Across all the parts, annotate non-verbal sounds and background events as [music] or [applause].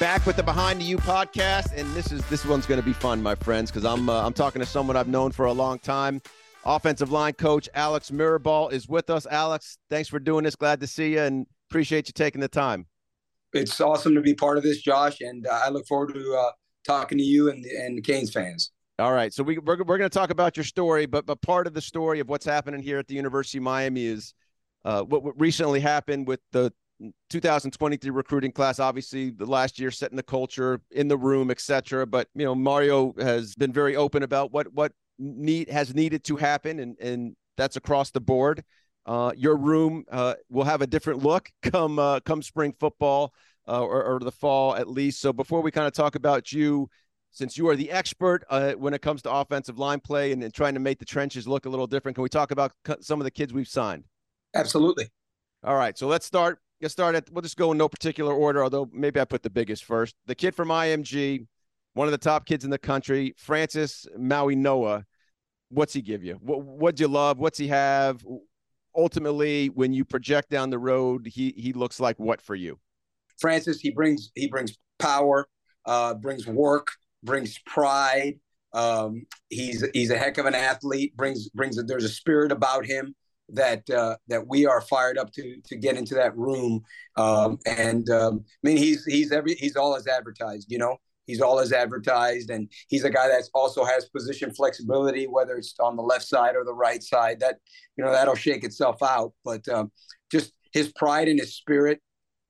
Back with the Behind the U podcast, and this is this one's going to be fun, my friends, because I'm uh, I'm talking to someone I've known for a long time. Offensive line coach Alex Mirabal is with us. Alex, thanks for doing this. Glad to see you, and appreciate you taking the time. It's awesome to be part of this, Josh, and uh, I look forward to uh, talking to you and the, and the Canes fans. All right, so we, we're we're going to talk about your story, but but part of the story of what's happening here at the University of Miami is uh, what, what recently happened with the 2023 recruiting class. Obviously, the last year setting the culture in the room, etc. But you know, Mario has been very open about what what need has needed to happen, and and that's across the board. Uh, your room uh, will have a different look come uh, come spring football uh, or, or, the fall at least. So before we kind of talk about you, since you are the expert uh, when it comes to offensive line play and, and, trying to make the trenches look a little different, can we talk about some of the kids we've signed? Absolutely. All right, so let's start Get start at we'll just go in no particular order, although maybe I put the biggest first. The kid from IMG, one of the top kids in the country, Francis Mauigoa. What's he give you? What what do you love? What's he have? Ultimately, when you project down the road, he he looks like what for you? Francis, he brings he brings power, uh, brings work, brings pride. Um, he's he's a heck of an athlete. brings brings a, there's a spirit about him that uh, that we are fired up to to get into that room. Um, and um, I mean, he's he's every he's all as advertised. You know, he's all as advertised, and he's a guy that also has position flexibility, whether it's on the left side or the right side. That you know that'll shake itself out. But um, just his pride and his spirit.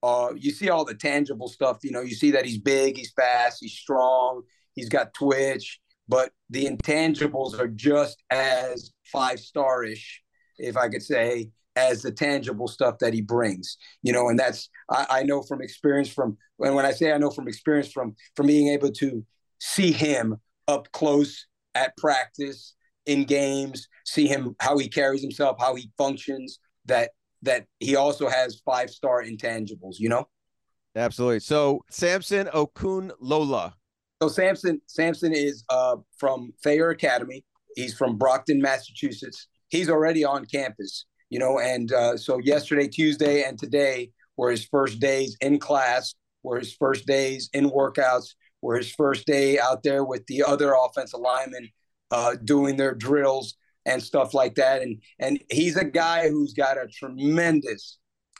Uh, you see all the tangible stuff. You know, you see that he's big, he's fast, he's strong, he's got twitch. But the intangibles are just as five starish if I could say, as the tangible stuff that he brings. You know, and that's I, I know from experience from and when I say I know from experience from from being able to see him up close at practice in games, see him how he carries himself, how he functions, that that he also has five star intangibles, you know? Absolutely. So Samson Okunlola. So Samson Samson is uh, from Thayer Academy. He's from Brockton, Massachusetts he's already on campus, you know. And uh, so yesterday, Tuesday, and today were his first days in class, were his first days in workouts, were his first day out there with the other offensive linemen uh, doing their drills and stuff like that. And and he's a guy who's got a tremendous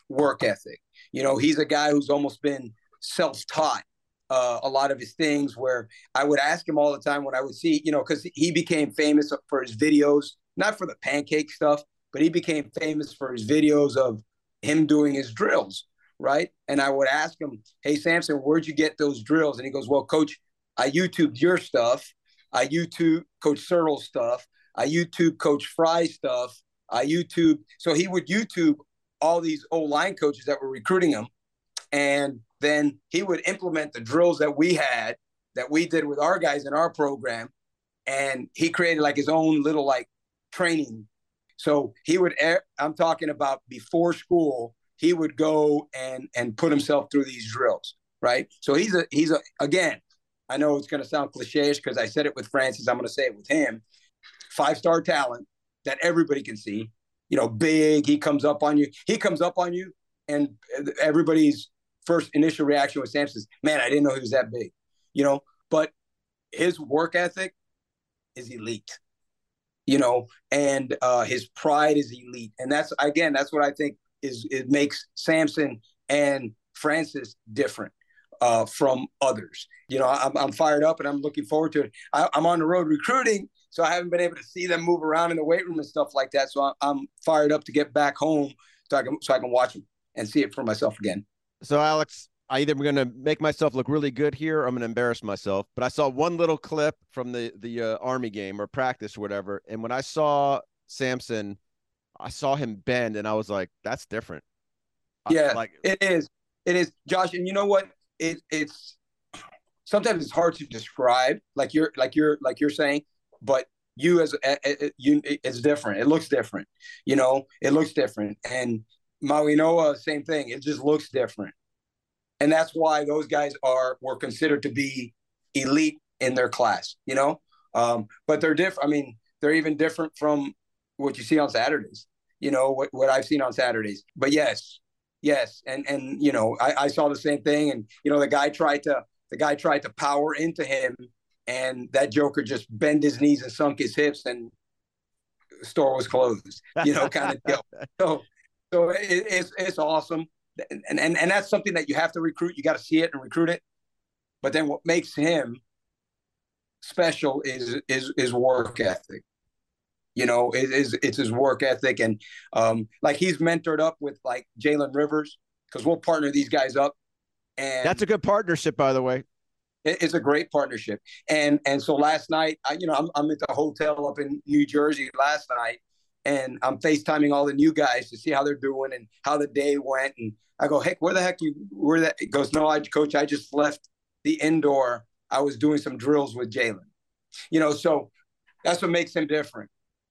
work ethic. You know, he's a guy who's almost been self-taught uh, a lot of his things where I would ask him all the time when I would see, you know, because he became famous for his videos not for the pancake stuff, but he became famous for his videos of him doing his drills, right? And I would ask him, "Hey Samson, where'd you get those drills?" And he goes, "Well, coach, I YouTubed your stuff. I YouTube Coach Searle's stuff. I YouTube Coach Fry stuff. I YouTube." So he would YouTube all these old line coaches that were recruiting him, and then he would implement the drills that we had that we did with our guys in our program and he created like his own little like training. So he would, I'm talking about before school, he would go and and put himself through these drills, right? So he's a he's a again, I know it's going to sound cliche because I said it with Francis. I'm going to say it with him. Five star talent that everybody can see. You know, big. He comes up on you. He comes up on you, and everybody's first initial reaction with Samson is, "Man, I didn't know he was that big." You know, but his work ethic is elite you know, and uh, his pride is elite. And that's again, that's what I think is it makes Samson and Francis different uh, from others. You know, I'm, I'm fired up and I'm looking forward to it. I, am on the road recruiting, so I haven't been able to see them move around in the weight room and stuff like that. So I'm, I'm fired up to get back home so I can so I can watch them and see it for myself again. So Alex, I either am going to make myself look really good here or I'm going to embarrass myself. But I saw one little clip from the the uh, army game or practice or whatever, and when I saw Samson, I saw him bend, and I was like, "That's different." Yeah, I, like it is. It is, Josh. And you know what? It it's sometimes it's hard to describe, like you're like you're like you're saying, but you as a, a, you it's different. It looks different. You know, it looks different. And Mauigoa, same thing. It just looks different and that's why those guys are were considered to be elite in their class. You know, um, but they're different. I mean, they're even different from what you see on Saturdays. You know what what I've seen on Saturdays. But yes, Yes, and and you know I, I saw the same thing, and you know the guy tried to the guy tried to power into him, and that Joker just bent his knees and sunk his hips, and store was closed. You know, kind of [laughs] deal. So so it, it's it's awesome, and, and and that's something that you have to recruit. You got to see it and recruit it. But then what makes him special is is is work ethic you know, it is it's his work ethic and um, like he's mentored up with like Jalen Rivers because we'll partner these guys up. And that's a good partnership, by the way. It's a great partnership, and and so last night, I, you know, I'm I'm at the hotel up in New Jersey last night, and I'm FaceTiming all the new guys to see how they're doing and how the day went, and I go, heck, where the heck you where that? It goes, no, I coach, I just left the indoor. I was doing some drills with Jalen, you know, so that's what makes him different.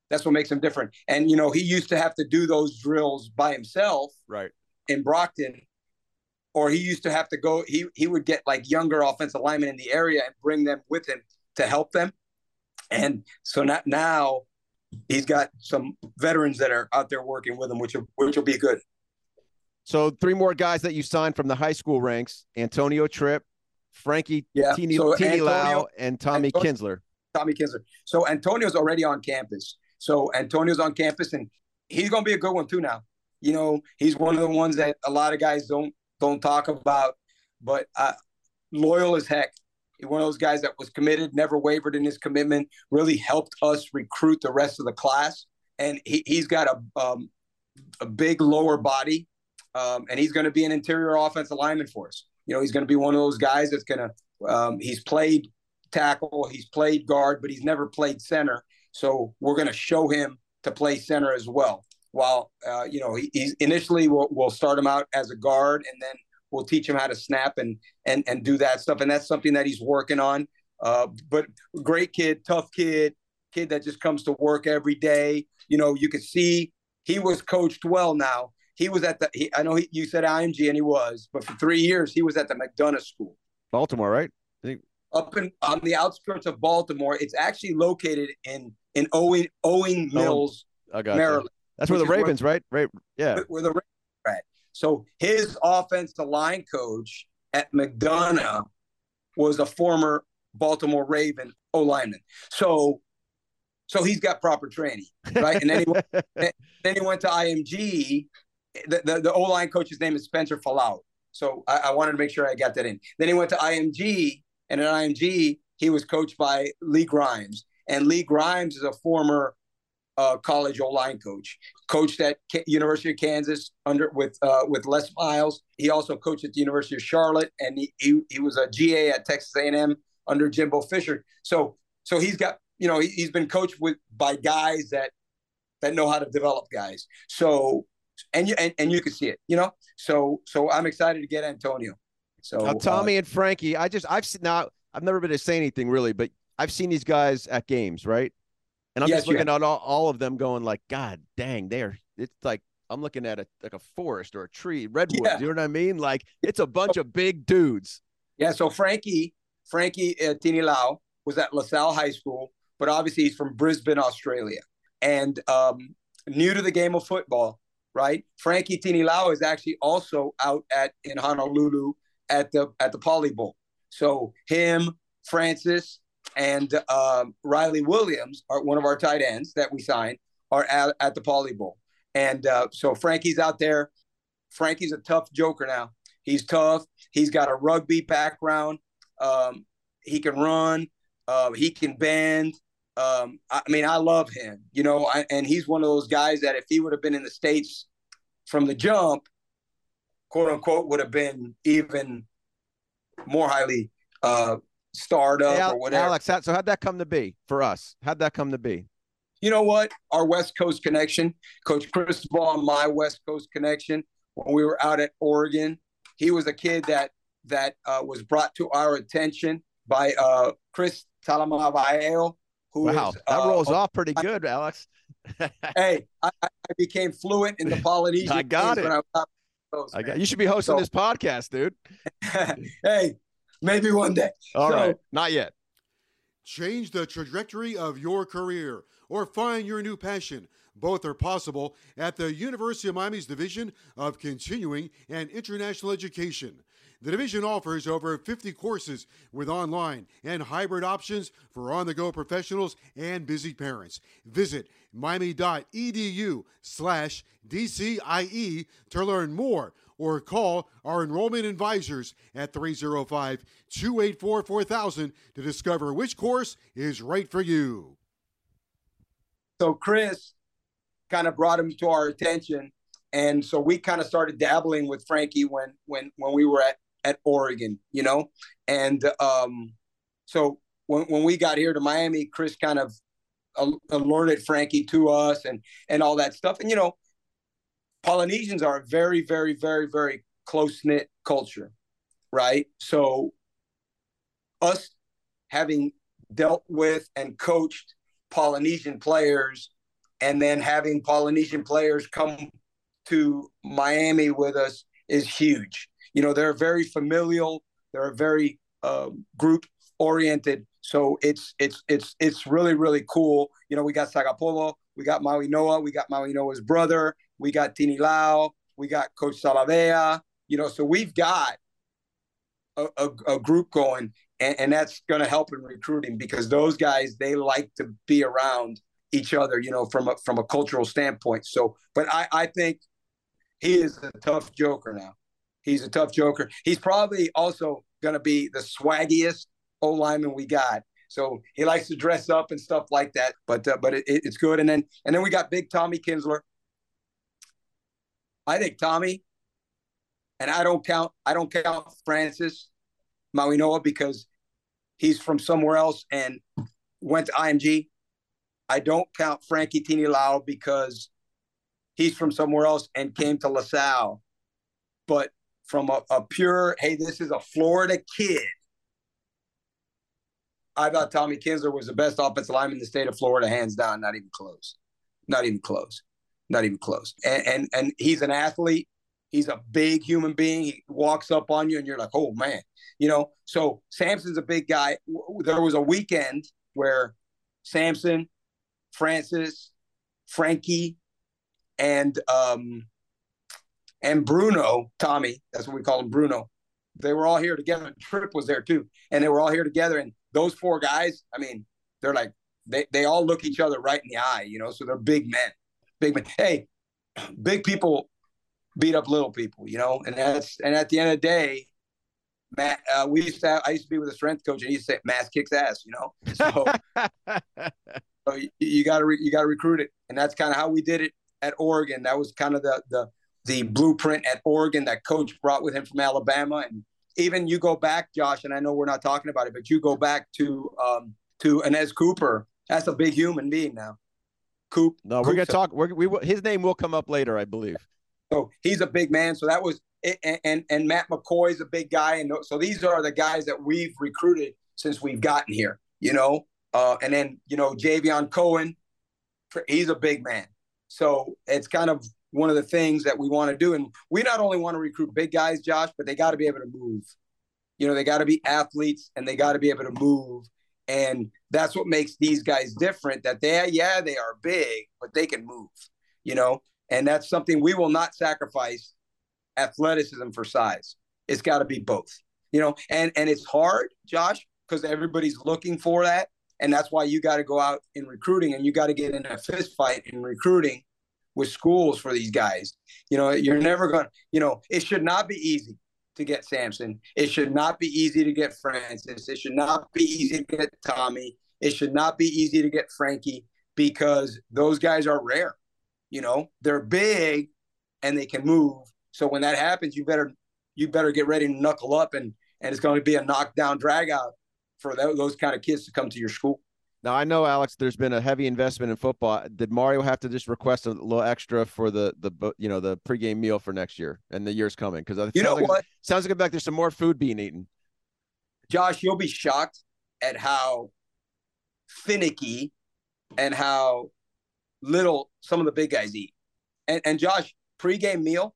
That's what makes him different. And you know, he used to have to do those drills by himself, right? In Brockton, or he used to have to go. He he would get like younger offensive linemen in the area and bring them with him to help them. And so not, now he's got some veterans that are out there working with him, which will, which will be good. So three more guys that you signed from the high school ranks: Antonio Tripp, Frankie yeah. Teeny, so Teeny Lau, and Tommy Antonio, Kinsler. Tommy Kinsler. So Antonio's already on campus. So Antonio's on campus, and he's going to be a good one too. Now, you know, he's one of the ones that a lot of guys don't don't talk about, but uh, loyal as heck. One of those guys that was committed, never wavered in his commitment. Really helped us recruit the rest of the class, and he, he's got a um, a big lower body, um, and he's going to be an interior offensive lineman for us. You know, he's going to be one of those guys that's going to. Um, he's played tackle, he's played guard, but he's never played center. So we're going to show him to play center as well. While uh, you know, he, he's initially we'll, we'll start him out as a guard, and then we'll teach him how to snap and and and do that stuff. And that's something that he's working on. Uh, but great kid, tough kid, kid that just comes to work every day. You know, you could see he was coached well. Now he was at the. He, I know he, you said IMG, and he was, but for three years he was at the McDonogh School, Baltimore, right? Think- Up in on the outskirts of Baltimore. It's actually located in in Owing Owing Mills, oh, Maryland. That's where the Ravens, where, right? Right. Yeah. Where the. So his offensive line coach at McDonogh was a former Baltimore Raven O lineman. So so he's got proper training, right? And then he went, [laughs] then he went to IMG. The, the, the O line coach's name is Spencer Falau. So I, I, wanted to make sure I got that in. Then he went to IMG, and at IMG he was coached by Lee Grimes. And Lee Grimes is a former uh, college O line coach, coached at K- University of Kansas under with uh, with Les Miles. He also coached at the University of Charlotte, and he, he, he was a GA at Texas A&M under Jimbo Fisher. So so he's got you know he, has been coached with by guys that that know how to develop guys. So and you and, and you can see it, you know. So so I'm excited to get Antonio. So now, Tommy uh, and Frankie, I just I've seen now I've never been to say anything really, but I've seen these guys at games, right? And I'm yes, just looking at all, all of them going like, God dang, they're it's like I'm looking at a like a forest or a tree, redwood. Yeah. You know what I mean? Like it's a bunch of big dudes. Yeah. So Frankie, Frankie uh, Tini Lau was at LaSalle High School, but obviously he's from Brisbane, Australia, and um, new to the game of football. Right? Frankie Tini Lau is actually also out at in Honolulu at the at the Poly Bowl. So him, Francis, and um, Riley Williams, one of our tight ends that we signed, are at, at the Poly Bowl. And uh, so Frankie's out there. Frankie's a tough joker now. He's tough. He's got a rugby background. Um, he can run. Uh, he can bend. Um, I, I, mean, I love him, you know, I, and he's one of those guys that if he would have been in the States from the jump, quote unquote, would have been even more highly uh, startup hey, or whatever. Alex, so how'd that come to be for us? How'd that come to be? You know what? Our West Coast connection, Coach Cristobal and my West Coast connection, when we were out at Oregon, he was a kid that that uh, was brought to our attention by uh, Chris Talamavaeo. Who wow, is, that uh, rolls off pretty good, Alex. [laughs] hey, I, I, became fluent in the [laughs] Polynesian. I got it. I, I got. You should be hosting so, this podcast, dude. [laughs] hey, Maybe one day. All so, right, Not yet. Change the trajectory of your career or find your new passion. Both are possible at the University of Miami's Division of Continuing and International Education. The division offers over 50 courses with online and hybrid options for on the go professionals and busy parents. Visit miami.edu slash DCIE to learn more or call our enrollment advisors at 305 284 4000 to discover which course is right for you. So, Chris kind of brought him to our attention. And so we kind of started dabbling with Frankie when when when we were at at Oregon, you know? And um, so when, when we got here to Miami, Chris kind of alerted Frankie to us and, and all that stuff. And, you know, Polynesians are a very, very, very, very close knit culture, right? So us having dealt with and coached Polynesian players and then having Polynesian players come to Miami with us is huge. You know they're very familial they're very uh, group oriented so it's it's it's it's really really cool. You know we got sagapolo we got mauigoa we got mauigoa's brother we got tini lau we got coach salavea you know so we've got a, a, a group going and, and that's going to help in recruiting because those guys they like to be around each other you know from a from a cultural standpoint so but i i think he is a tough joker now He's a tough joker. He's probably also going to be the swaggiest O lineman we got. So he likes to dress up and stuff like that. But uh, but it, it's good. And then and then we got Big Tommy Kinsler. I think Tommy, and I don't count I don't count Francis Mauigoa because he's from somewhere else and went to IMG. I don't count Frankie Tini Lau because he's from somewhere else and came to LaSalle. But from a, a pure, hey, this is a Florida kid. I thought Tommy Kinsler was the best offensive lineman in the state of Florida, hands down, not even close. Not even close. Not even close. And and, and he's an athlete. He's a big human being. He walks up on you and you're like, oh man. You know, so Samson's a big guy. There was a weekend where Samson, Francis, Frankie, and um, and Bruno, Tommy, that's what we call him, Bruno. They were all here together. Trip was there too, and they were all here together. And those four guys, I mean, they're like they they all look each other right in the eye, you know. So they're big men, big men. Hey, big people beat up little people, you know. And that's and at the end of the day, Matt, uh, we used to have, I used to be with a strength coach, and he used to say, "Mass kicks ass," you know. So, [laughs] [laughs] so you, you got to re, you got to recruit it, and that's kind of how we did it at Oregon. That was kind of the the the blueprint at Oregon that coach brought with him from Alabama. And even you go back, Josh, and I know we're not talking about it, but you go back to um, to Anez Cooper. That's a big human being now. Coop. No, we're gonna talk. We're, we his name will come up later, I believe. So he's a big man. So that was and and, and Matt McCoy's a big guy, and so these are the guys that we've recruited since we've gotten here. You know, uh, and then you know Javion Cohen, he's a big man. So it's kind of one of the things that we want to do. And we not only want to recruit big guys, Josh, but they got to be able to move. You know, they got to be athletes and they got to be able to move. And that's what makes these guys different that they, yeah, they are big, but they can move, you know, and that's something we will not sacrifice athleticism for size. It's got to be both, you know, and, and it's hard, Josh, because everybody's looking for that. And that's why you got to go out in recruiting and you got to get in a fist fight in recruiting with schools for these guys. You know, you're never going to, you know, it should not be easy to get Samson. It should not be easy to get Francis. It should not be easy to get Tommy. It should not be easy to get Frankie because those guys are rare. You know, they're big and they can move. So when that happens, you better you better get ready to knuckle up and and it's going to be a knockdown drag out for those kind of kids to come to your school. Now I know Alex. There's been a heavy investment in football. Did Mario have to just request a little extra for the the you know the pregame meal for next year and the years coming? Because you know like, what sounds like there's some more food being eaten. Josh, you'll be shocked at how finicky and how little some of the big guys eat. And and Josh, pregame meal,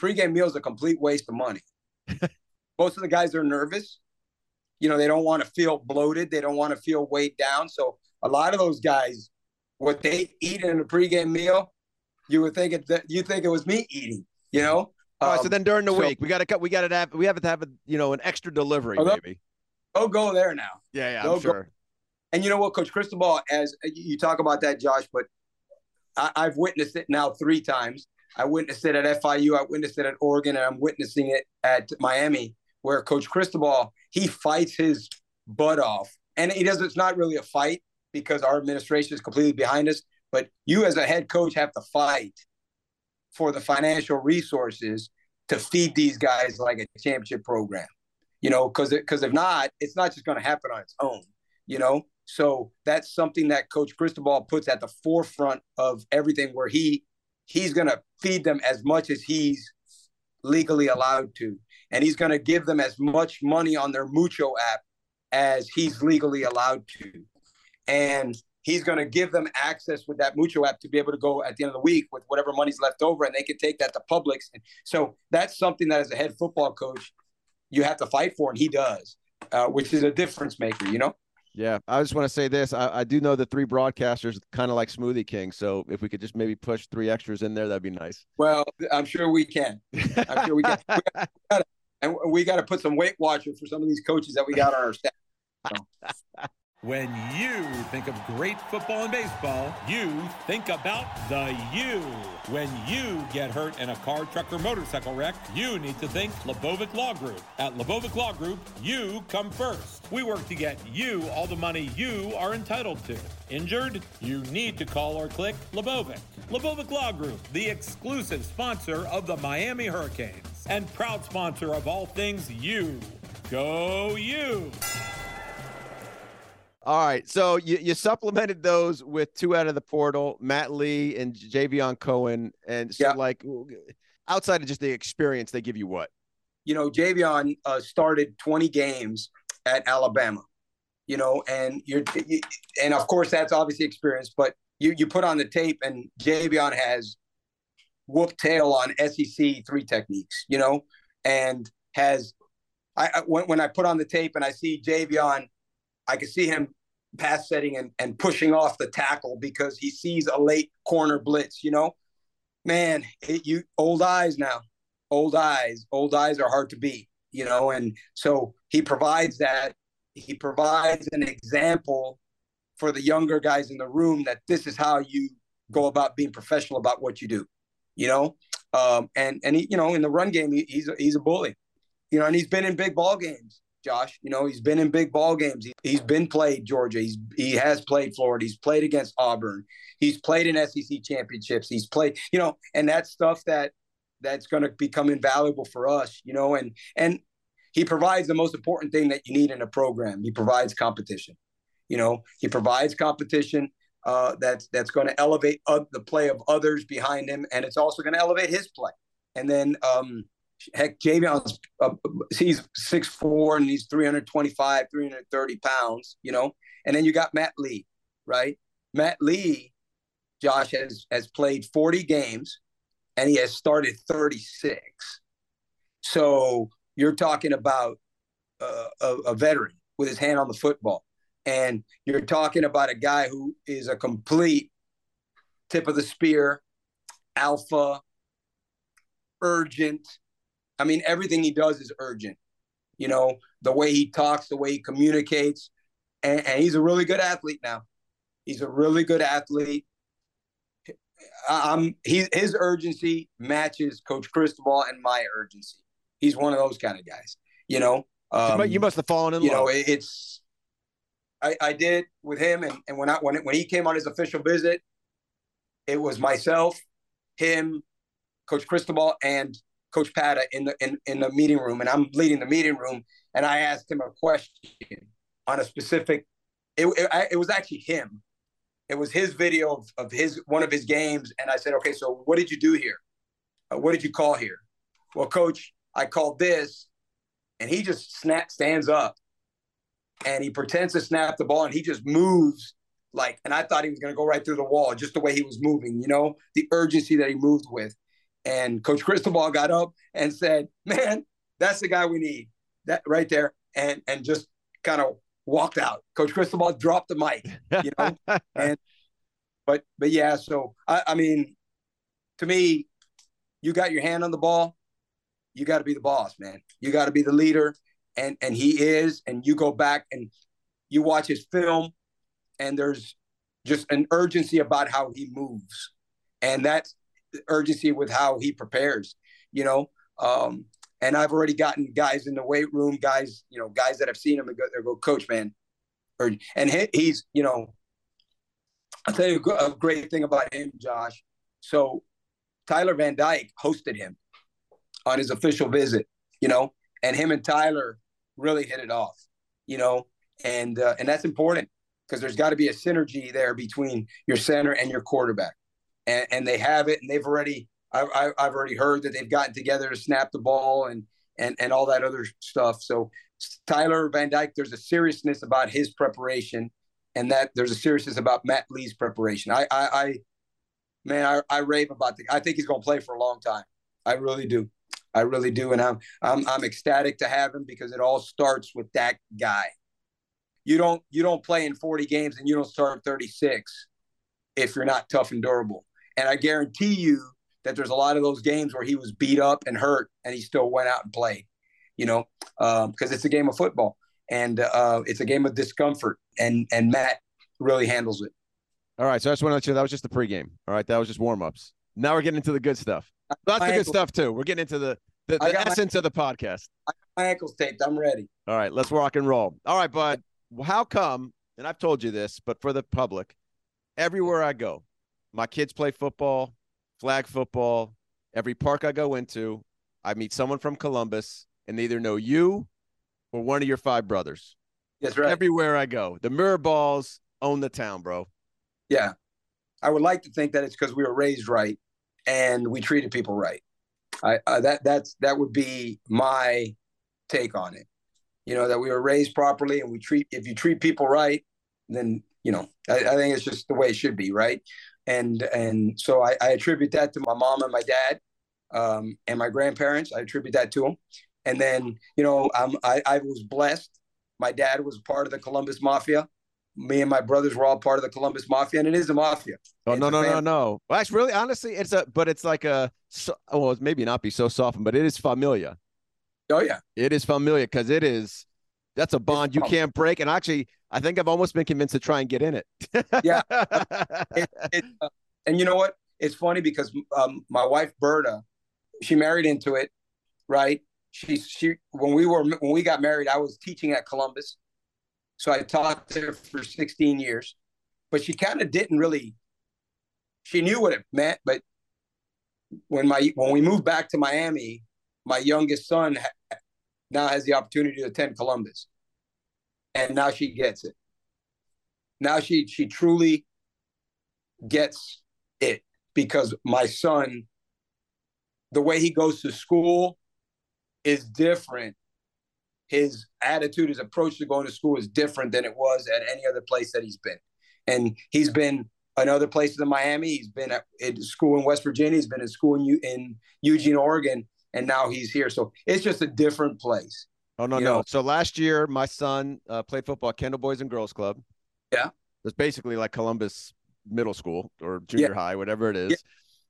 pregame meal is a complete waste of money. [laughs] Most of the guys are nervous you know, they don't want to feel bloated. They don't want to feel weighed down. So a lot of those guys what they eat in a pregame meal, you would think it that you think it was me eating. You know. All right, so um, then during the so, week, we got to cut. we got to have we have to have a you know an extra delivery maybe. Oh, go there now. Yeah, yeah, I'm sure. Go. And you know what, Coach Cristobal, as you talk about that, Josh, but I, I've witnessed it now three times. I witnessed it at FIU. I witnessed it at Oregon, and I'm witnessing it at Miami, where Coach Cristobal he fights his butt off, and he does. It's not really a fight because our administration is completely behind us. But you, as a head coach, have to fight for the financial resources to feed these guys like a championship program. You know, because because if not, it's not just going to happen on its own. You know, so that's something that Coach Cristobal puts at the forefront of everything, where he he's going to feed them as much as he's legally allowed to, and he's going to give them as much money on their Mucho app as he's legally allowed to, and he's going to give them access with that Mucho app to be able to go at the end of the week with whatever money's left over, and they can take that to Publix. And so that's something that as a head football coach you have to fight for, and he does, uh, which is a difference maker, you know. Yeah, I just want to say this. I, I do know the three broadcasters kind of like Smoothie King. So if we could just maybe push three extras in there, that'd be nice. Well, I'm sure we can. I'm sure we can. [laughs] we gotta, and we got to put some Weight Watchers for some of these coaches that we got on our staff. So. [laughs] When you think of great football and baseball, you think about the U. When you get hurt in a car, truck, or motorcycle wreck, you need to think Lebovic Law Group. At Lebovic Law Group, you come first. We work to get you all the money you are entitled to. Injured? You need to call or click Lebovic. Lebovic Law Group, the exclusive sponsor of the Miami Hurricanes and proud sponsor of all things you. Go you! All right. So you, you supplemented those with two out of the portal, Matt Lee and Javion Cohen. And so, yeah. like, outside of just the experience, they give you what? You know, Javion uh, started 20 games at Alabama, you know, and you're, you, and of course, that's obviously experience, but you, you put on the tape, and Javion has whooped tail on SEC three techniques, you know, and has, I, I when, when I put on the tape and I see Javion I could see him pass setting and, and pushing off the tackle because he sees a late corner blitz, you know? Man, it, you old eyes now. Old eyes. Old eyes are hard to beat, you know, and so he provides that. He provides an example for the younger guys in the room that this is how you go about being professional about what you do, you know? Um, and and he, you know, in the run game, he, he's a, he's a bully, you know, and he's been in big ball games. Josh. You know, he's been in big ball games. He, he's been played Georgia. He's he has played Florida. He's played against Auburn. He's played in SEC championships. He's played, you know, and that's stuff that that's going to become invaluable for us, you know, and and he provides the most important thing that you need in a program. He provides competition. You know, he provides competition uh, that's that's going to elevate uh, the play of others behind him, and it's also going to elevate his play. And then um, heck, Javion's uh, he's six four and he's 325, 330 pounds, you know. And then you got Matt Lee, right? Matt Lee, Josh has has played 40 games and he has started 36. So you're talking about uh, a, a veteran with his hand on the football. And you're talking about a guy who is a complete tip of the spear, alpha, urgent, I mean, everything he does is urgent. You know, the way he talks, the way he communicates, and, and he's a really good athlete now. He's a really good athlete. Um, he, his urgency matches Coach Cristobal and my urgency. He's one of those kind of guys. You know, um, you must have fallen in you love. know, it, it's I, I did with him, and, and when I when when he came on his official visit, it was myself, him, Coach Cristobal, and Coach Pata in the in, in the meeting room, and I'm leading the meeting room, and I asked him a question on a specific. It, it, it was actually him. It was his video of, of his one of his games, and I said, "Okay, so what did you do here? Uh, what did you call here?" Well, Coach, I called this, and he just snap stands up, and he pretends to snap the ball, and he just moves like, and I thought he was going to go right through the wall, just the way he was moving, you know, the urgency that he moved with. And Coach Cristobal got up and said, "Man, that's the guy we need." That right there, and and just kind of walked out. Coach Cristobal dropped the mic, you know, [laughs] and but but yeah. So I, I mean, to me, you got your hand on the ball. You got to be the boss, man. You got to be the leader, and and he is. And you go back and you watch his film, and there's just an urgency about how he moves, and that's urgency with how he prepares. You know, um, and I've already gotten guys in the weight room, guys, you know, guys that have seen him and go, they go, Coach, man, or and he, he's, you know, I'll tell you a great thing about him, Josh. So Tyler Van Dyke hosted him on his official visit, you know, and him and Tyler really hit it off, you know, and uh, and that's important because there's got to be a synergy there between your center and your quarterback, and, and they have it, and they've already I, have already heard that they've gotten together to snap the ball and and and all that other stuff. So Tyler Van Dyke, there's a seriousness about his preparation, and that there's a seriousness about Matt Lee's preparation. I I, I man, I, I rave about the. I think he's going to play for a long time. I really do. I really do, and I'm I'm I'm ecstatic to have him because it all starts with that guy. You don't you don't play in 40 games and you don't start 36 if you're not tough and durable. And I guarantee you that there's a lot of those games where he was beat up and hurt and he still went out and played, you know, because um, it's a game of football and uh, it's a game of discomfort. And and Matt really handles it. All right, so I just want to let you know that was just the pregame. All right, that was just warm ups. Now we're getting into the good stuff. That's the good stuff too. We're getting into the the, the essence my, of the podcast. my ankles taped. I'm ready. All right, let's rock and roll. All right, bud. How come? And I've told you this, but for the public, everywhere I go, my kids play football flag football. Every park I go into, I meet someone from Columbus, and they either know you or one of your five brothers. That's right. Everywhere I go, the Mirabals own the town, bro. Yeah, I would like to think that it's because we were raised right and we treated people right. I uh, that that's that would be my take on it. You know that we were raised properly and we treat if you treat people right, then you know I, I think it's just the way it should be, right? and and so I, I attribute that to my mom and my dad um, and my grandparents. I attribute that to them. And then you know I'm, I I was blessed. My dad was part of the Columbus Mafia. Me and my brothers were all part of the Columbus Mafia, and it is a mafia. Oh it's no no no no! Well, actually, really, honestly, it's a but it's like a well, maybe not be so softened, but it is familiar. Oh yeah, it is familiar because it is that's a bond you can't break. And actually, I think I've almost been convinced to try and get in it. yeah. [laughs] It, it, uh, and you know what? It's funny because um, my wife Berta, she married into it, right? She she when we were when we got married, I was teaching at Columbus, so I taught there for 16 years. But she kind of didn't really. She knew what it meant, but when my when we moved back to Miami, my youngest son now has the opportunity to attend Columbus and now she gets it. Now she she truly gets it because my son, the way he goes to school, is different. His attitude, his approach to going to school is different than it was at any other place that he's been. And he's been in other places in Miami. He's been at, at school in West Virginia. He's been in school in, U, in Eugene, Oregon, and now he's here. So it's just a different place. Oh no, no. Know? So last year, my son uh, played football at Kendall Boys and Girls Club. Yeah, it's basically like Columbus Middle School or junior yeah. high, whatever it is. Yeah.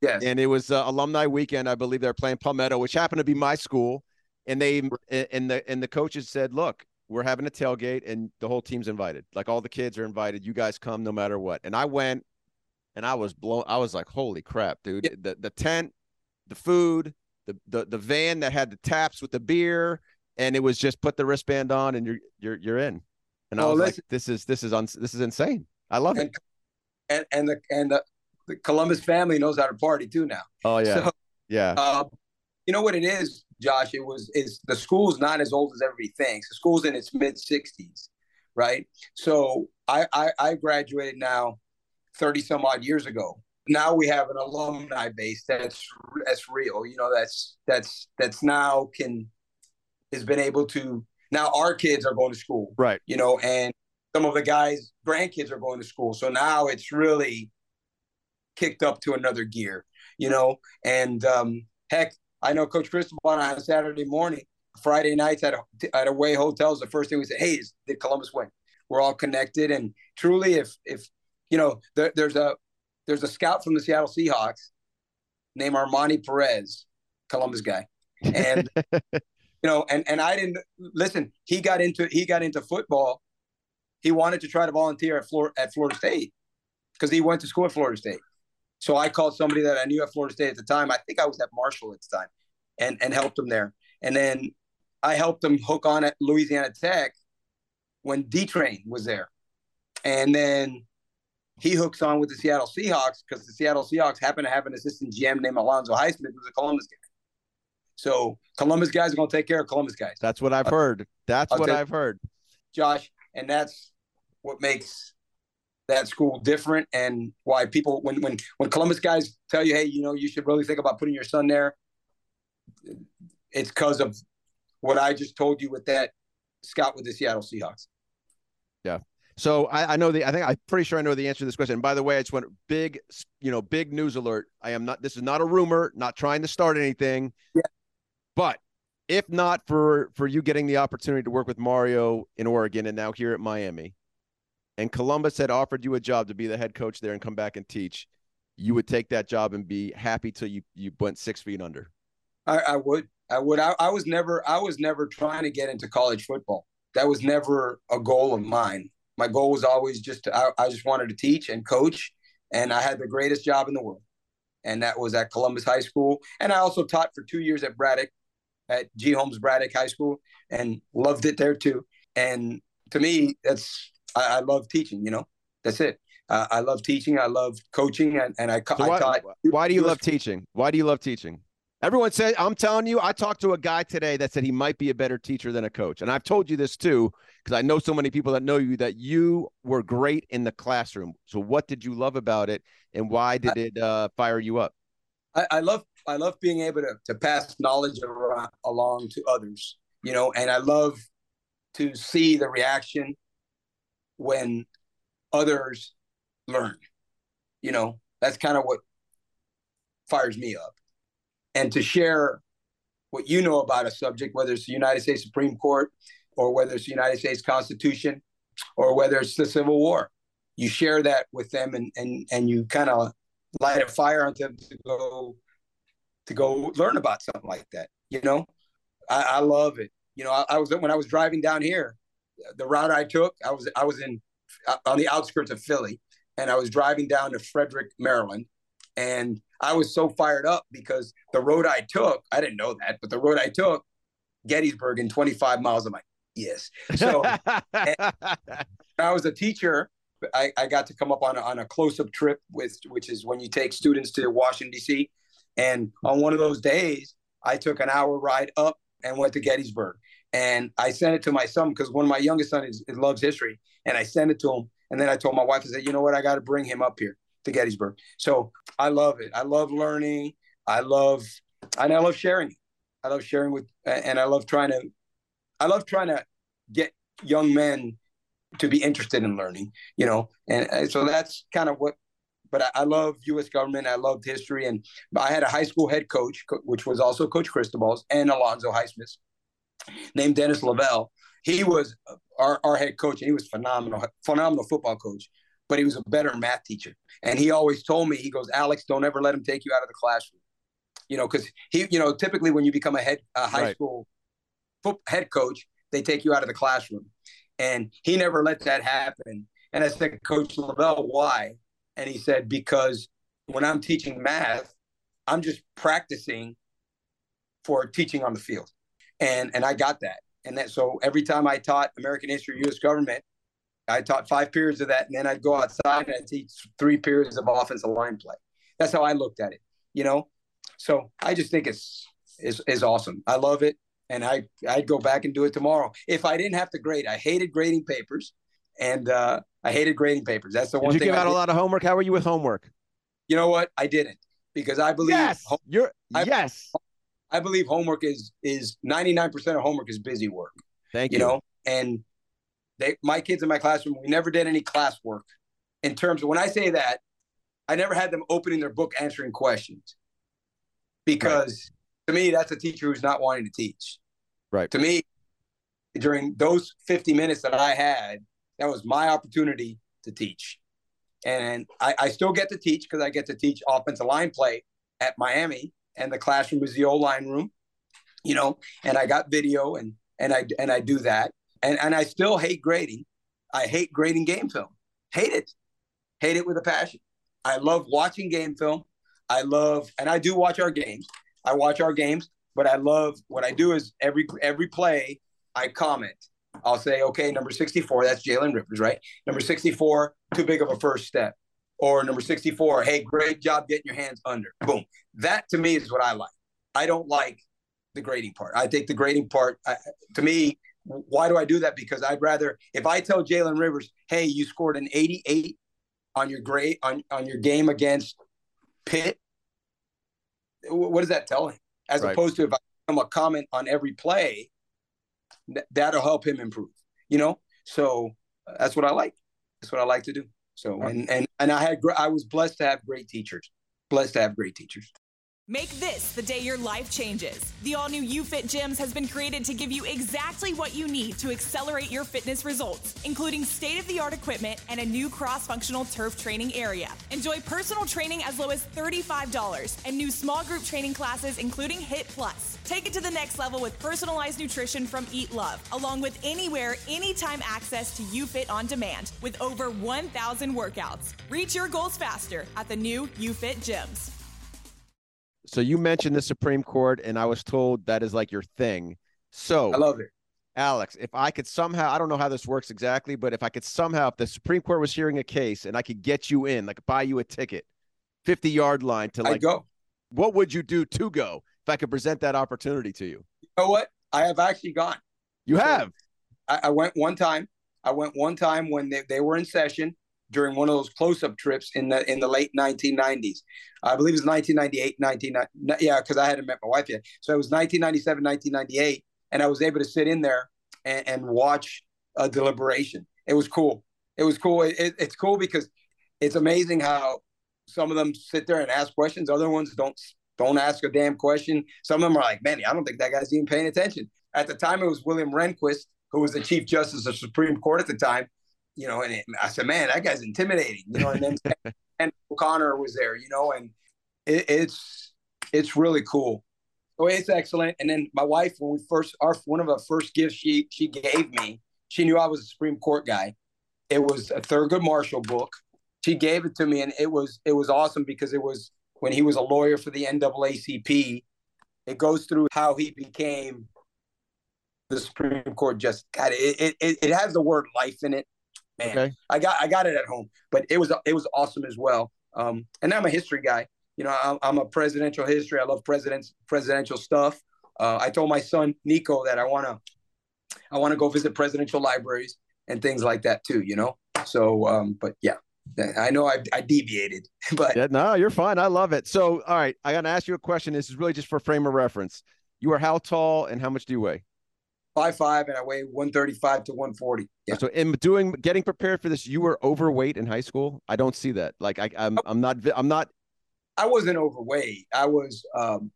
Yes. And it was uh, alumni weekend. I believe they're playing Palmetto, which happened to be my school. And they and the and the coaches said, "Look, we're having a tailgate, and the whole team's invited. Like all the kids are invited. You guys come no matter what." And I went, and I was blown. I was like, "Holy crap, dude! Yeah. The the tent, the food, the the the van that had the taps with the beer." and it was just put the wristband on and you're you're you're in. And I was listen, like, this is this is on this is insane. I love and, it. And and the and the, the, Columbus family knows how to party too now. Oh yeah, so, yeah. Uh, you know what it is, Josh? It was is the school's not as old as everybody thinks. The school's in its mid sixties, right? So I, I I graduated now, thirty some odd years ago. Now we have an alumni base that's that's real. You know, that's that's that's now can has been able to now our kids are going to school right you know and some of the guys grandkids are going to school so now it's really kicked up to another gear you know and um, heck i know coach cristobal on a saturday morning friday nights at, a, at away hotels the first thing we say hey is, did columbus win we're all connected and truly if if you know there, there's a there's a scout from the Seattle Seahawks named Armani Perez, Columbus guy, and [laughs] you know, and and I didn't listen. He got into he got into football. He wanted to try to volunteer at Florida at Florida State because he went to school at Florida State. So I called somebody that I knew at Florida State at the time. I think I was at Marshall at the time, and and helped him there. And then I helped him hook on at Louisiana Tech when D Train was there, and then he hooks on with the Seattle Seahawks because the Seattle Seahawks happen to have an assistant GM named Alonzo Highsmith, who's a Columbus guy. So Columbus guys are going to take care of Columbus guys. That's what I've heard. That's I'll what I've heard, Josh, and that's what makes that school different and why people when when when Columbus guys tell you, hey, you know, you should really think about putting your son there. It's because of what I just told you with that scout with the Seattle Seahawks. Yeah. So I, I, know the I think I'm pretty sure I know the answer to this question. And by the way, I just want big, you know, big news alert. I am not this is not a rumor, not trying to start anything. Yeah. But if not for for you getting the opportunity to work with Mario in Oregon and now here at Miami, and Columbus had offered you a job to be the head coach there and come back and teach, you would take that job and be happy till you you went six feet under. I, I would. I would. I, I was never. I was never trying to get into college football. That was never a goal of mine my goal was always just to, I, I just wanted to teach and coach, and I had the greatest job in the world, and that was at Columbus High School, and I also taught for two years at Braddock, at G Holmes Braddock High School, and loved it there too. And to me, that's I, I love teaching. You know, that's it. Uh, I love teaching. I love coaching, and, and I, so I why, taught. Why do you love teaching? Why do you love teaching? Everyone said, I'm telling you, I talked to a guy today that said he might be a better teacher than a coach. And I've told you this too, because I know so many people that know you that you were great in the classroom. So what did you love about it and why did it uh, fire you up? I, I, love I love being able to, to pass knowledge around, along to others, you know, and I love to see the reaction when others learn. You know, that's kind of what fires me up and to share what you know about a subject, whether it's the United States Supreme Court or whether it's the United States Constitution or whether it's the Civil War. You share that with them and and and you kind of light a fire on them to go to go learn about something like that. You know, I, I love it. You know, I, I, was when I was driving down here, the route I took, I was I was in uh, on the outskirts of Philly, and I was driving down to Frederick, Maryland, and I was so fired up because the road I took, I didn't know that, but the road I took, Gettysburg in 25 miles. I'm like, yes. So [laughs] I was a teacher. I, I got to come up on a, on a close up trip with, which is when you take students to Washington, D.C. And on one of those days, I took an hour ride up and went to Gettysburg. And I sent it to my son because one of my youngest son is, loves history. And I sent it to him. And then I told my wife, I said, you know what? I got to bring him up here to Gettysburg. So I love it. I love learning. I love, and I love sharing. I love sharing with, and I love trying to, I love trying to get young men to be interested in learning, you know, and, so that's kind of what. But I, I love U.S. government. I loved history, and I had a high school head coach, which was also Coach Cristobal's and Alonzo Highsmith, named Dennis Lavelle. He was our, our head coach, and he was phenomenal, phenomenal football coach but he was a better math teacher. And he always told me, he goes, Alex, don't ever let him take you out of the classroom. You know, because he, you know, typically when you become a head a high right. school foot, head coach, they take you out of the classroom. And he never let that happen. And I said, Coach Lavelle, why? And he said, because when I'm teaching math, I'm just practicing for teaching on the field. And and I got that. And that so every time I taught American history, US government, I taught five periods of that, and then I'd go outside and I'd teach three periods of offensive line play. That's how I looked at it, you know. So I just think it's is is awesome. I love it, and I I'd go back and do it tomorrow if I didn't have to grade. I hated grading papers, and uh, I hated grading papers. That's the one. Did you give out a lot of homework? How were you with homework? You know what? I didn't because I believe yes, home, you're I, yes. I believe homework is is ninety nine percent of homework is busy work. Thank you. You know, and they, my kids in my classroom, we never did any classwork. In terms of when I say that, I never had them opening their book answering questions because right. to me, that's a teacher who's not wanting to teach. Right. To me, during those 50 minutes that I had, that was my opportunity to teach. and I, I still get to teach because I get to teach offensive line play at Miami, and the classroom is the old line room, you know, and I got video and and I and I do that, and and I still hate grading. I hate grading game film. Hate it, hate it with a passion. I love watching game film. I love, and I do watch our games. I watch our games, but I love what I do is every every play I comment. I'll say, okay, number 64, that's Jalen Rivers, right? Number 64, too big of a first step. Or number 64, hey, great job getting your hands under. Boom. That to me is what I like. I don't like the grading part. I think the grading part, I, to me, why do I do that? Because I'd rather, if I tell Jalen Rivers, hey, you scored an 88 on your grade on, on your game against Pitt, what does that tell him? As right. opposed to if I come a comment on every play, th- that'll help him improve. You know, so uh, that's what I like. That's what I like to do. So and and and I had I was blessed to have great teachers. Blessed to have great teachers. Make this the day your life changes. The all new UFit Gyms has been created to give you exactly what you need to accelerate your fitness results, including state of the art equipment and a new cross functional turf training area. Enjoy personal training as low as $35 and new small group training classes, including HIT Plus. Take it to the next level with personalized nutrition from Eat Love, along with anywhere, anytime access to UFit on demand with over 1,000 workouts. Reach your goals faster at the new UFit Gyms. So you mentioned the Supreme Court, and I was told that is like your thing. So I love it. Alex, if I could somehow, I don't know how this works exactly, but if I could somehow, if the Supreme Court was hearing a case and I could get you in, like buy you a ticket, 50 yard line to like I'd go. What would you do to go if I could present that opportunity to you? You know what? I have actually gone. You have? I, I went one time. I went one time when they, they were in session during one of those close-up trips in the in the late 1990s. I believe it was 1998, 1990. Yeah, because I hadn't met my wife yet. So it was 1997, 1998, and I was able to sit in there and, and watch a deliberation. It was cool. It was cool. It, it's cool because it's amazing how some of them sit there and ask questions. Other ones don't don't ask a damn question. Some of them are like, man, I don't think that guy's even paying attention. At the time, it was William Rehnquist, who was the Chief Justice of the Supreme Court at the time, you know, and it, I said, man, that guy's intimidating, you know, and then [laughs] and O'Connor was there, you know, and it, it's it's really cool. So it's excellent. And then my wife, when we first, our one of the first gifts she she gave me, she knew I was a Supreme Court guy. It was a Thurgood Marshall book. She gave it to me, and it was it was awesome because it was when he was a lawyer for the NAACP. It goes through how he became the Supreme Court just God, it, it it has the word life in it man, okay. I got I got it at home, but it was it was awesome as well. Um, and I'm a history guy. You know, I'm, I'm a presidential history. I love presidents presidential stuff. Uh, I told my son Nico that I want to I want to go visit presidential libraries and things like that too. You know, so um, but yeah. I know I, I deviated, [laughs] but yeah, no, you're fine. I love it. So, all right, I got to ask you a question. This is really just for frame of reference. You are how tall and how much do you weigh? Five five and I weigh one thirty five to one forty. Yeah. So in doing getting prepared for this, you were overweight in high school. I don't see that. Like I, I'm I'm not I'm not. I wasn't overweight. I was. um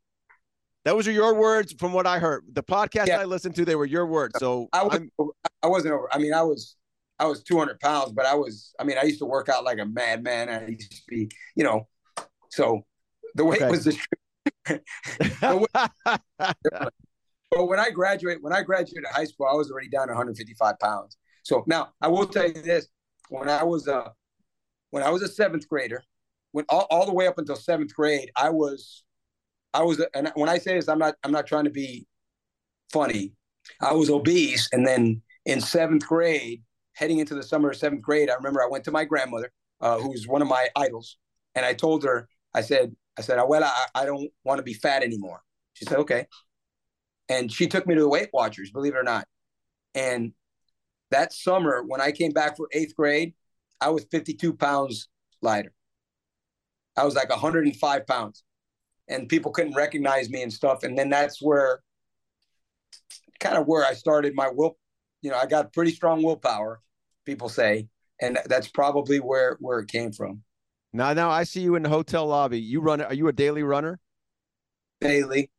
That was your words from what I heard. The podcast yeah. I listened to, they were your words. So I was. I wasn't over. I mean, I was. I was 200 pounds, but I was. I mean, I used to work out like a madman. I used to be, you know. So the weight okay. was the. [laughs] [laughs] But when I graduated, when I graduated high school, I was already down 155 pounds. So now I will tell you this: when I was a when I was a seventh grader, when all, all the way up until seventh grade, I was I was and when I say this, I'm not I'm not trying to be funny. I was obese, and then in seventh grade, heading into the summer of seventh grade, I remember I went to my grandmother, uh, who's one of my idols, and I told her, I said, I said, well, I, I don't want to be fat anymore. She said, okay. And she took me to the Weight Watchers, believe it or not. And that summer, when I came back for eighth grade, I was 52 pounds lighter. I was like 105 pounds, and people couldn't recognize me and stuff. And then that's where, kind of where I started my will. You know, I got pretty strong willpower, people say, and that's probably where where it came from. Now, now I see you in the hotel lobby. You run? Are you a daily runner? Daily.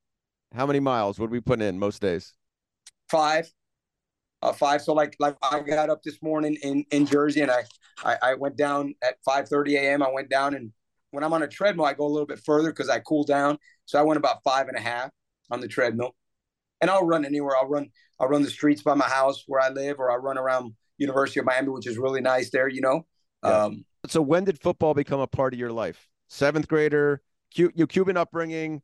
How many miles would we put in most days? Five. uh, five. So like like I got up this morning in in Jersey, and I I, I went down at five thirty a.m. I went down, and when I'm on a treadmill, I go a little bit further because I cool down. So I went about five and a half on the treadmill, and I'll run anywhere. I'll run I'll run the streets by my house where I live, or I run around University of Miami, which is really nice there. You know. Yeah. Um, so when did football become a part of your life? Seventh grader, Q, your Cuban upbringing.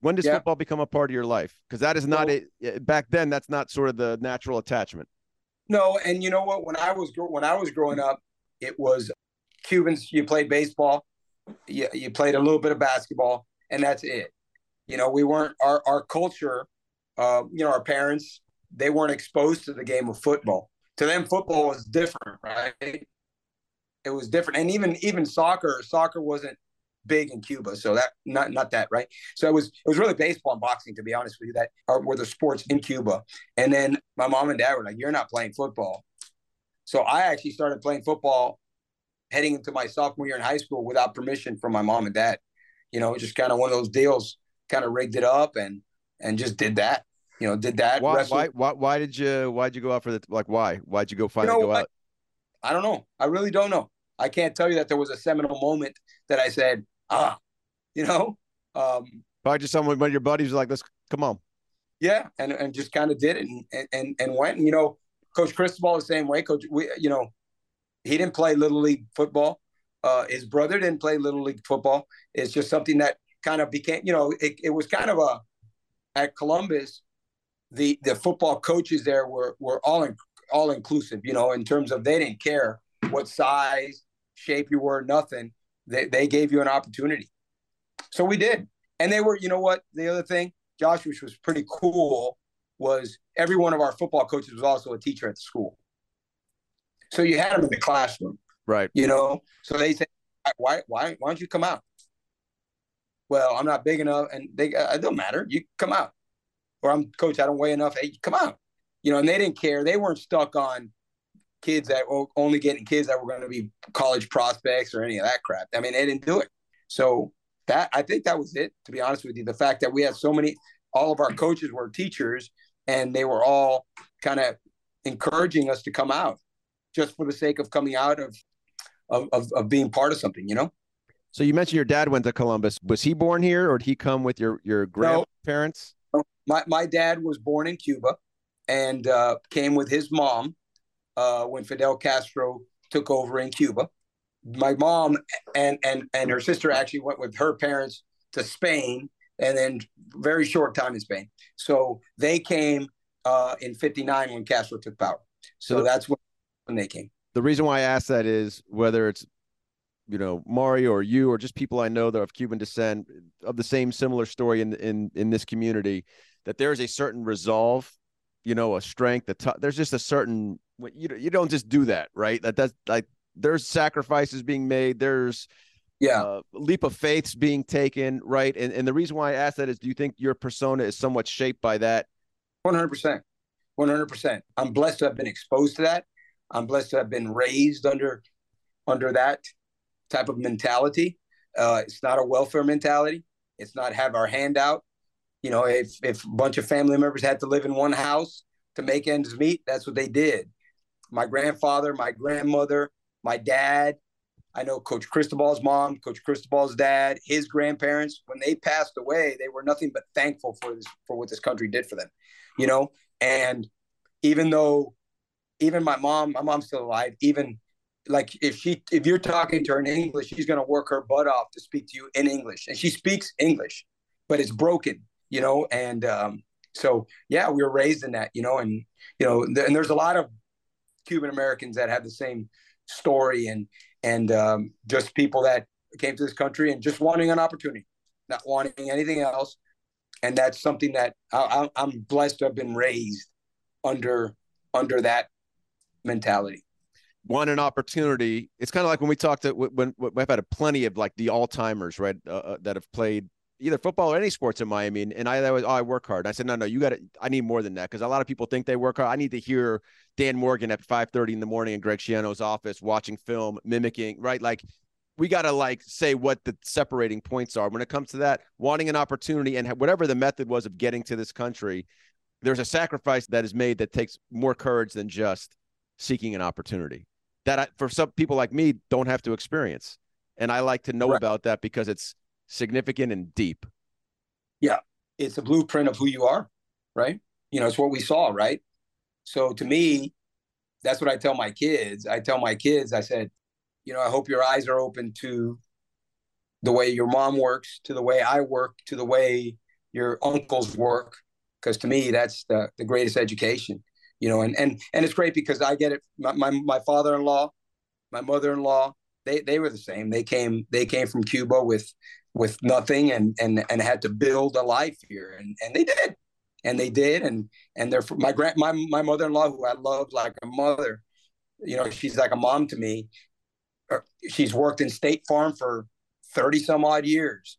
When does yeah. football become a part of your life? Because that is not well, it. Back then, that's not sort of the natural attachment. No, and you know what? When I was when I was growing up, it was Cubans. You played baseball, you, you played a little bit of basketball, and that's it. You know, we weren't our our culture. Uh, you know, our parents they weren't exposed to the game of football. To them, football was different, right? It was different, and even even soccer. Soccer wasn't big in Cuba, so that not not that right. So it was it was really baseball and boxing, to be honest with you, that are, were the sports in Cuba. And then my mom and dad were like, "You're not playing football." So I actually started playing football heading into my sophomore year in high school without permission from my mom and dad. You know, just kind of one of those deals. Kind of rigged it up and and just did that. You know, did that. Why? Why, why? Why did you? Why'd you go out for the? Like, why? Why'd you go finally you know, go out? I, I don't know. I really don't know. I can't tell you that there was a seminal moment that I said, ah, you know. Um, Probably just someone, one of your buddies was like, let's come on. Yeah, and and just kind of did it and and and went. And, you know, Coach Cristobal the same way. Coach, we, you know, he didn't play little league football. Uh, his brother didn't play little league football. It's just something that kind of became, you know, it, it was kind of a at Columbus. The the football coaches there were were all in, all inclusive, you know, in terms of they didn't care what size, shape you were, nothing. They, they gave you an opportunity. So we did. And they were, you know what? The other thing, Josh, which was pretty cool, was every one of our football coaches was also a teacher at the school. So you had them in the classroom. Right. You know, so they say, why, why, why don't you come out? Well, I'm not big enough, and they it don't matter. You come out, or I'm coach. I don't weigh enough. Hey, come out. You know, and they didn't care. They weren't stuck on kids that were only getting kids that were going to be college prospects or any of that crap. I mean, they didn't do it. So that I think that was it. To be honest with you, the fact that we had so many, all of our coaches were teachers, and they were all kind of encouraging us to come out, just for the sake of coming out of, of of, of being part of something, you know. So you mentioned your dad went to Columbus. Was he born here, or did he come with your your grandparents? No, my my dad was born in Cuba, and uh, came with his mom uh, when Fidel Castro took over in Cuba. My mom and and and her sister actually went with her parents to Spain, and then very short time in Spain. So they came uh, in '59 when Castro took power. So, so that's when, when they came. The reason why I ask that is whether it's you know Mario or you or just people I know that are of Cuban descent of the same similar story in in in this community that there is a certain resolve, you know, a strength. A t- there's just a certain you you don't just do that, right? That that's like there's sacrifices being made. There's yeah uh, leap of faiths being taken, right? And and the reason why I ask that is, do you think your persona is somewhat shaped by that? One hundred percent, one hundred percent. I'm blessed to have been exposed to that. I'm blessed to have been raised under under that type of mentality. Uh, it's not a welfare mentality. It's not have our hand out. You know, if if a bunch of family members had to live in one house to make ends meet, that's what they did my grandfather, my grandmother, my dad. I know Coach Cristobal's mom, Coach Cristobal's dad, his grandparents. When they passed away, they were nothing but thankful for this for what this country did for them, you know. And even though, even my mom, my mom's still alive. Even like if she if you're talking to her in English, she's gonna work her butt off to speak to you in English, and she speaks English, but it's broken, you know. And um, so yeah, we were raised in that, you know, and you know, th- and there's a lot of Cuban Americans that have the same story and and um, just people that came to this country and just wanting an opportunity, not wanting anything else. And that's something that I, I'm blessed to have been raised under under that mentality. Want an opportunity. It's kind of like when we talked to when, when we've had a plenty of like the all timers, right, uh, uh, that have played either football or any sports in Miami. And, and I, I was, oh, I work hard. And I said, no, no, you got to, I need more than that. Cause a lot of people think they work hard. I need to hear Dan Morgan at 530 in the morning in Greg Schiano's office, watching film, mimicking, right? Like we got to like say what the separating points are when it comes to that wanting an opportunity and whatever the method was of getting to this country. there's a sacrifice that is made that takes more courage than just seeking an opportunity that I, for some people like me don't have to experience. And I like to know right. about that because it's significant and deep. Yeah. It's a blueprint of who you are, right? You know, it's what we saw, right? So to me, that's what I tell my kids. I tell my kids, I said, you know, I hope your eyes are open to the way your mom works, to the way I work, to the way your uncles work. Because to me, that's the, the greatest education, you know, and, and, and it's great because I get it. My, my, my father-in-law, my mother-in-law, they, they were the same. They came, they came from Cuba with, with nothing and, and, and had to build a life here. And, and they did, and they did. And, and they're my grand, my, my mother-in-law, who I love like a mother, you know, she's like a mom to me. She's worked in State Farm for 30 some odd years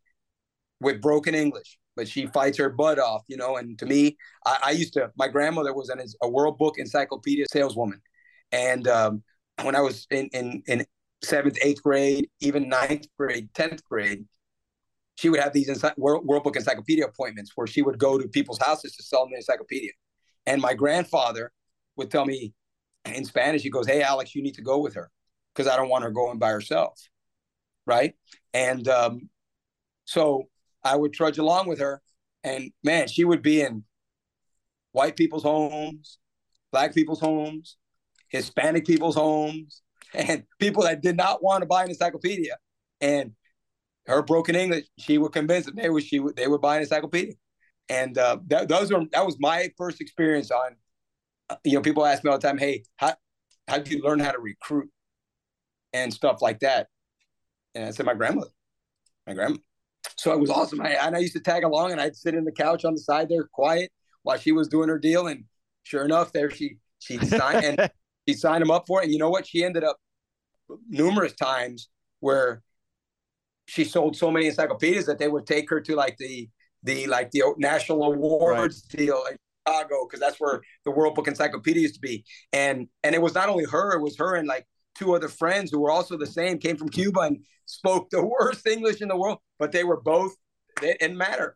with broken English, but she fights her butt off, you know. And to me, I, I used to, my grandmother was an, a World Book Encyclopedia saleswoman. And um, when I was in, in, in seventh, eighth grade, even ninth grade, 10th grade, she would have these World, World Book Encyclopedia appointments where she would go to people's houses to sell them the encyclopedia. And my grandfather would tell me in Spanish, he goes, Hey, Alex, you need to go with her because I don't want her going by herself. Right. And um, so I would trudge along with her. And man, she would be in white people's homes, black people's homes, Hispanic people's homes, [laughs] and people that did not want to buy an encyclopedia. And her broken English, she would convince them they were she would they would buy an encyclopedia. And uh, that those were that was my first experience on. Uh, you know, people ask me all the time, "Hey, how how did you learn how to recruit and stuff like that?" And I said, "My grandmother, my grandma." So it was awesome. I, and I used to tag along, and I'd sit in the couch on the side there, quiet, while she was doing her deal. And sure enough, there she she signed and [laughs] she signed him up for it. And you know what? She ended up numerous times where she sold so many encyclopedias that they would take her to like the the like the national awards right. deal in Chicago because that's where the World Book Encyclopedia used to be. And and it was not only her; it was her and like two other friends who were also the same, came from Cuba and spoke the [laughs] worst English in the world, but they were both. It didn't matter.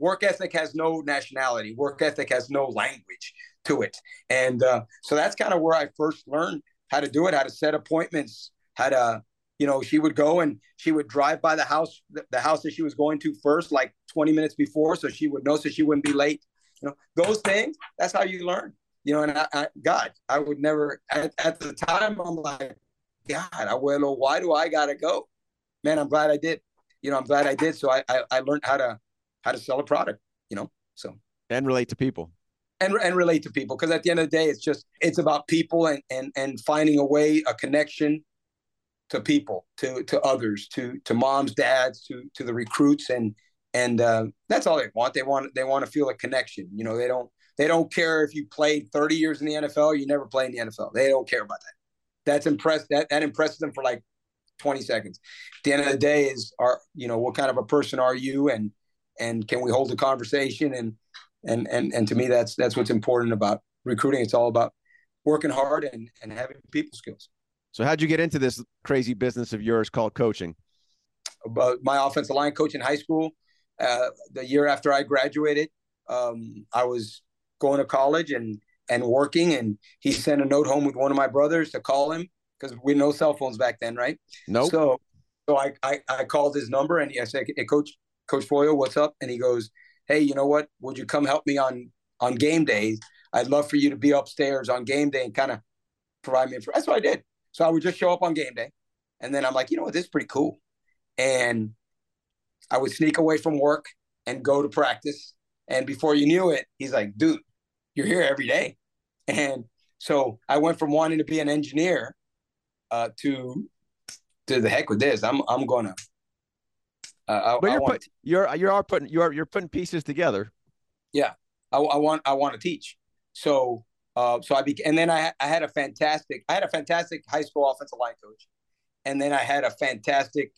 Work ethic has no nationality. Work ethic has no language to it, and uh, so that's kind of where I first learned how to do it, how to set appointments, how to you know, she would go and she would drive by the house, the house that she was going to first, like 20 minutes before, so she would know so she wouldn't be late. You know, those things, that's how you learn. You know, and I, I God, I would never, at, at the time, I'm like, God, abuelo, why do I gotta go? Man, I'm glad I did. You know, I'm glad I did. So I, I, I learned how to, how to sell a product, you know, so. And relate to people. And, and relate to people because at the end of the day it's just it's about people and and and finding a way a connection to people, to to others, to to moms, dads, to to the recruits, and and uh, that's all they want. They want they want to feel a connection. You know, they don't they don't care if you played 30 years in the NFL, you never play in the NFL. They don't care about that. That's impressed that that impresses them for like 20 seconds. At the end of the day is are you know what kind of a person are you and and can we hold a conversation and and and and to me that's that's what's important about recruiting. It's all about working hard and and having people skills. So how'd you get into this crazy business of yours called coaching? Uh, my offensive line coach in high school. Uh, the year after I graduated, um, I was going to college and and working, and he sent a note home with one of my brothers to call him because we no cell phones back then, right? No. Nope. So so I, I, I called his number and I said, "Hey, Coach Coach Foyle, what's up?" And he goes, "Hey, you know what? Would you come help me on on game days? I'd love for you to be upstairs on game day and kind of provide me." For-. That's what I did. So I would just show up on game day. And then I'm like, you know what, this is pretty cool. And I would sneak away from work and go to practice. And before you knew it, he's like, dude, you're here every day. And so I went from wanting to be an engineer uh, to to the heck with this. I'm I'm gonna. Uh, but you're I put, you're you're putting you're you're putting pieces together. Yeah, I, I want I want to teach. So uh, so I became, and then I, I had a fantastic, I had a fantastic high school offensive line coach, and then I had a fantastic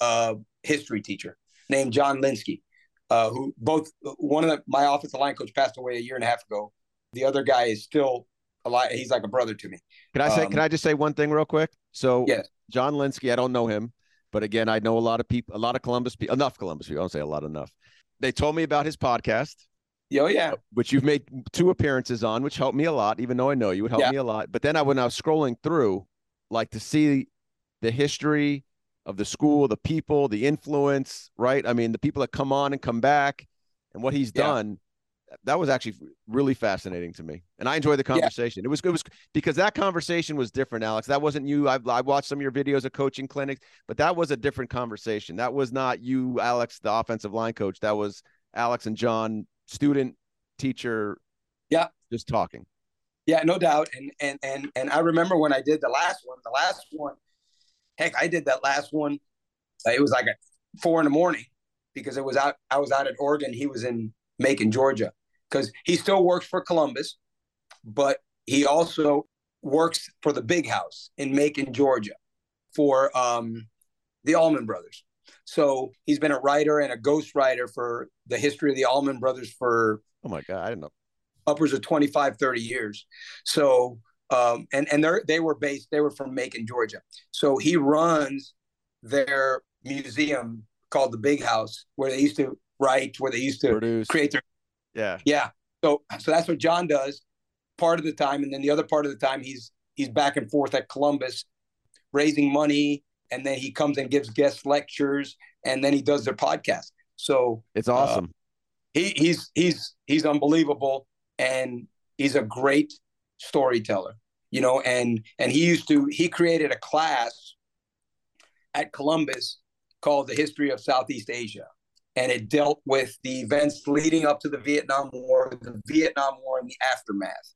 uh, history teacher named John Lynskey, uh, who both one of the, my offensive line coach passed away a year and a half ago. The other guy is still alive. He's like a brother to me. Can I say? Um, can I just say one thing real quick? So yes. John Lynskey, I don't know him, but again, I know a lot of people, a lot of Columbus people, enough Columbus people. I don't say a lot enough. They told me about his podcast Oh yeah. Which you've made two appearances on, which helped me a lot, even though I know you would help yeah. me a lot. But then I when I was scrolling through, like to see the history of the school, the people, the influence, right? I mean, the people that come on and come back and what he's yeah. done. That was actually really fascinating to me, and I enjoyed the conversation. Yeah. It was it was because that conversation was different, Alex. That wasn't you. I I watched some of your videos of coaching clinics, but that was a different conversation. That was not you, Alex, the offensive line coach. That was Alex and John, student, teacher. Yeah, just talking. Yeah, no doubt. And and and and I remember when I did the last one. The last one, heck, I did that last one. It was like four in the morning because it was out. I was out at Oregon. He was in Macon, Georgia, because he still works for Columbus, but he also works for the Big House in Macon, Georgia, for um, the Allman Brothers. So he's been a writer and a ghostwriter for the history of the Allman Brothers for oh my god, I didn't know upwards of 25, 30 years. So um, and and they they were based they were from Macon, Georgia. So he runs their museum called the Big House, where they used to write, where they used to Produce. create their yeah yeah. So so that's what John does part of the time, and then the other part of the time he's he's back and forth at Columbus, raising money, and then he comes and gives guest lectures, and then he does their podcast. So it's awesome. Uh, he he's he's he's unbelievable, and he's a great storyteller. You know, and and he used to he created a class at Columbus called the History of Southeast Asia. And it dealt with the events leading up to the Vietnam War, the Vietnam War, and the aftermath.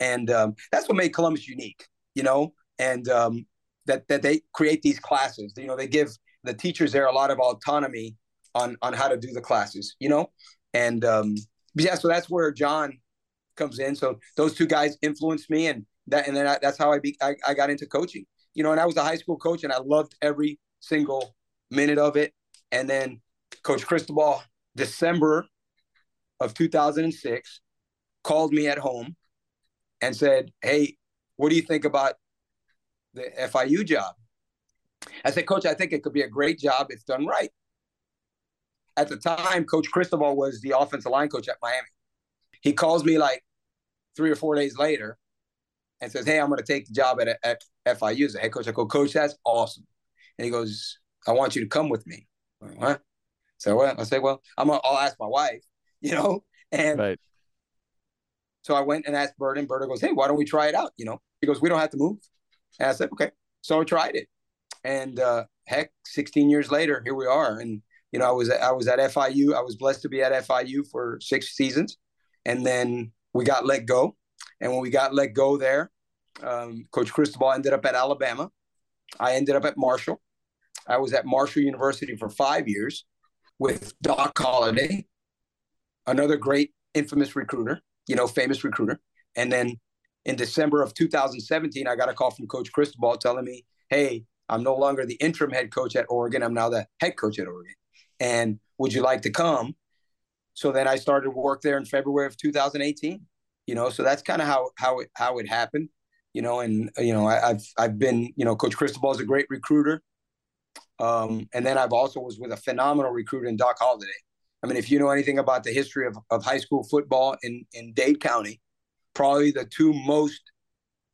And um, that's what made Columbus unique, you know, and um, that, that they create these classes. You know, they give the teachers there a lot of autonomy on, on how to do the classes, you know? And um, yeah, so that's where John comes in. So those two guys influenced me, and that, and then I, that's how I, be, I, I got into coaching. You know, and I was a high school coach, and I loved every single minute of it. And then Coach Cristobal, December of 2006, called me at home and said, Hey, what do you think about the FIU job? I said, Coach, I think it could be a great job if done right. At the time, Coach Cristobal was the offensive line coach at Miami. He calls me like three or four days later and says, Hey, I'm going to take the job at, at FIU as a head coach. I go, Coach, that's awesome. And he goes, I want you to come with me. What? So well, I say, well, I'm gonna, I'll ask my wife, [laughs] you know, and right. so I went and asked Berta, and Berta goes, hey, why don't we try it out? You know, he goes, we don't have to move. And I said, okay. So I tried it, and uh, heck, 16 years later, here we are. And you know, I was I was at FIU. I was blessed to be at FIU for six seasons, and then we got let go. And when we got let go there, um, Coach Cristobal ended up at Alabama. I ended up at Marshall. I was at Marshall University for five years with Doc Holliday, another great infamous recruiter, you know, famous recruiter. And then in December of 2017, I got a call from Coach Cristobal telling me, hey, I'm no longer the interim head coach at Oregon. I'm now the head coach at Oregon. And would you like to come? So then I started work there in February of 2018. You know, so that's kind of how how it how it happened. You know, and you know, I, have I've been, you know, Coach Cristobal is a great recruiter. Um, and then I've also was with a phenomenal recruiter in Doc Holliday. I mean, if you know anything about the history of, of high school football in, in Dade County, probably the two most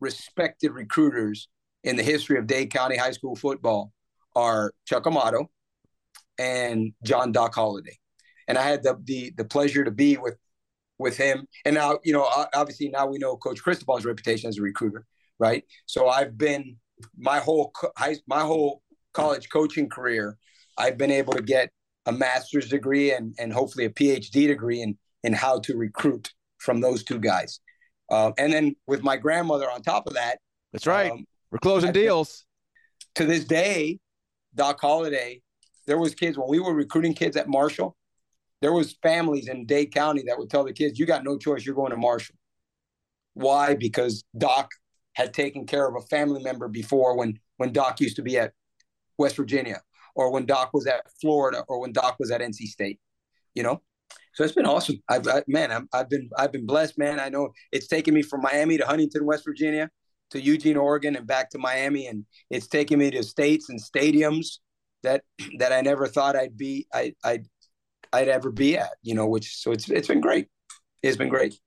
respected recruiters in the history of Dade County high school football are Chuck Amato and John Doc Holliday. And I had the, the the pleasure to be with with him. And now, you know, obviously now we know Coach Cristobal's reputation as a recruiter, right? So I've been my whole high, my whole college coaching career, I've been able to get a master's degree and, and hopefully a PhD degree in, in how to recruit from those two guys. Uh, and then with my grandmother on top of that. That's right. Um, We're closing deals. To this day, Doc Holliday, there was kids when we were recruiting kids at Marshall, there was families in Dade County that would tell the kids, you got no choice, you're going to Marshall. Why? Because Doc had taken care of a family member before when when Doc used to be at West Virginia, or when Doc was at Florida, or when Doc was at NC State. You know, so it's been awesome. I've I, man, i have been I've been blessed, man. I know it's taken me from Miami to Huntington, West Virginia, to Eugene, Oregon, and back to Miami, and it's taken me to states and stadiums that [clears throat] that I never thought I'd be I I I'd, I'd ever be at. You know, which so it's it's been great. It's been great.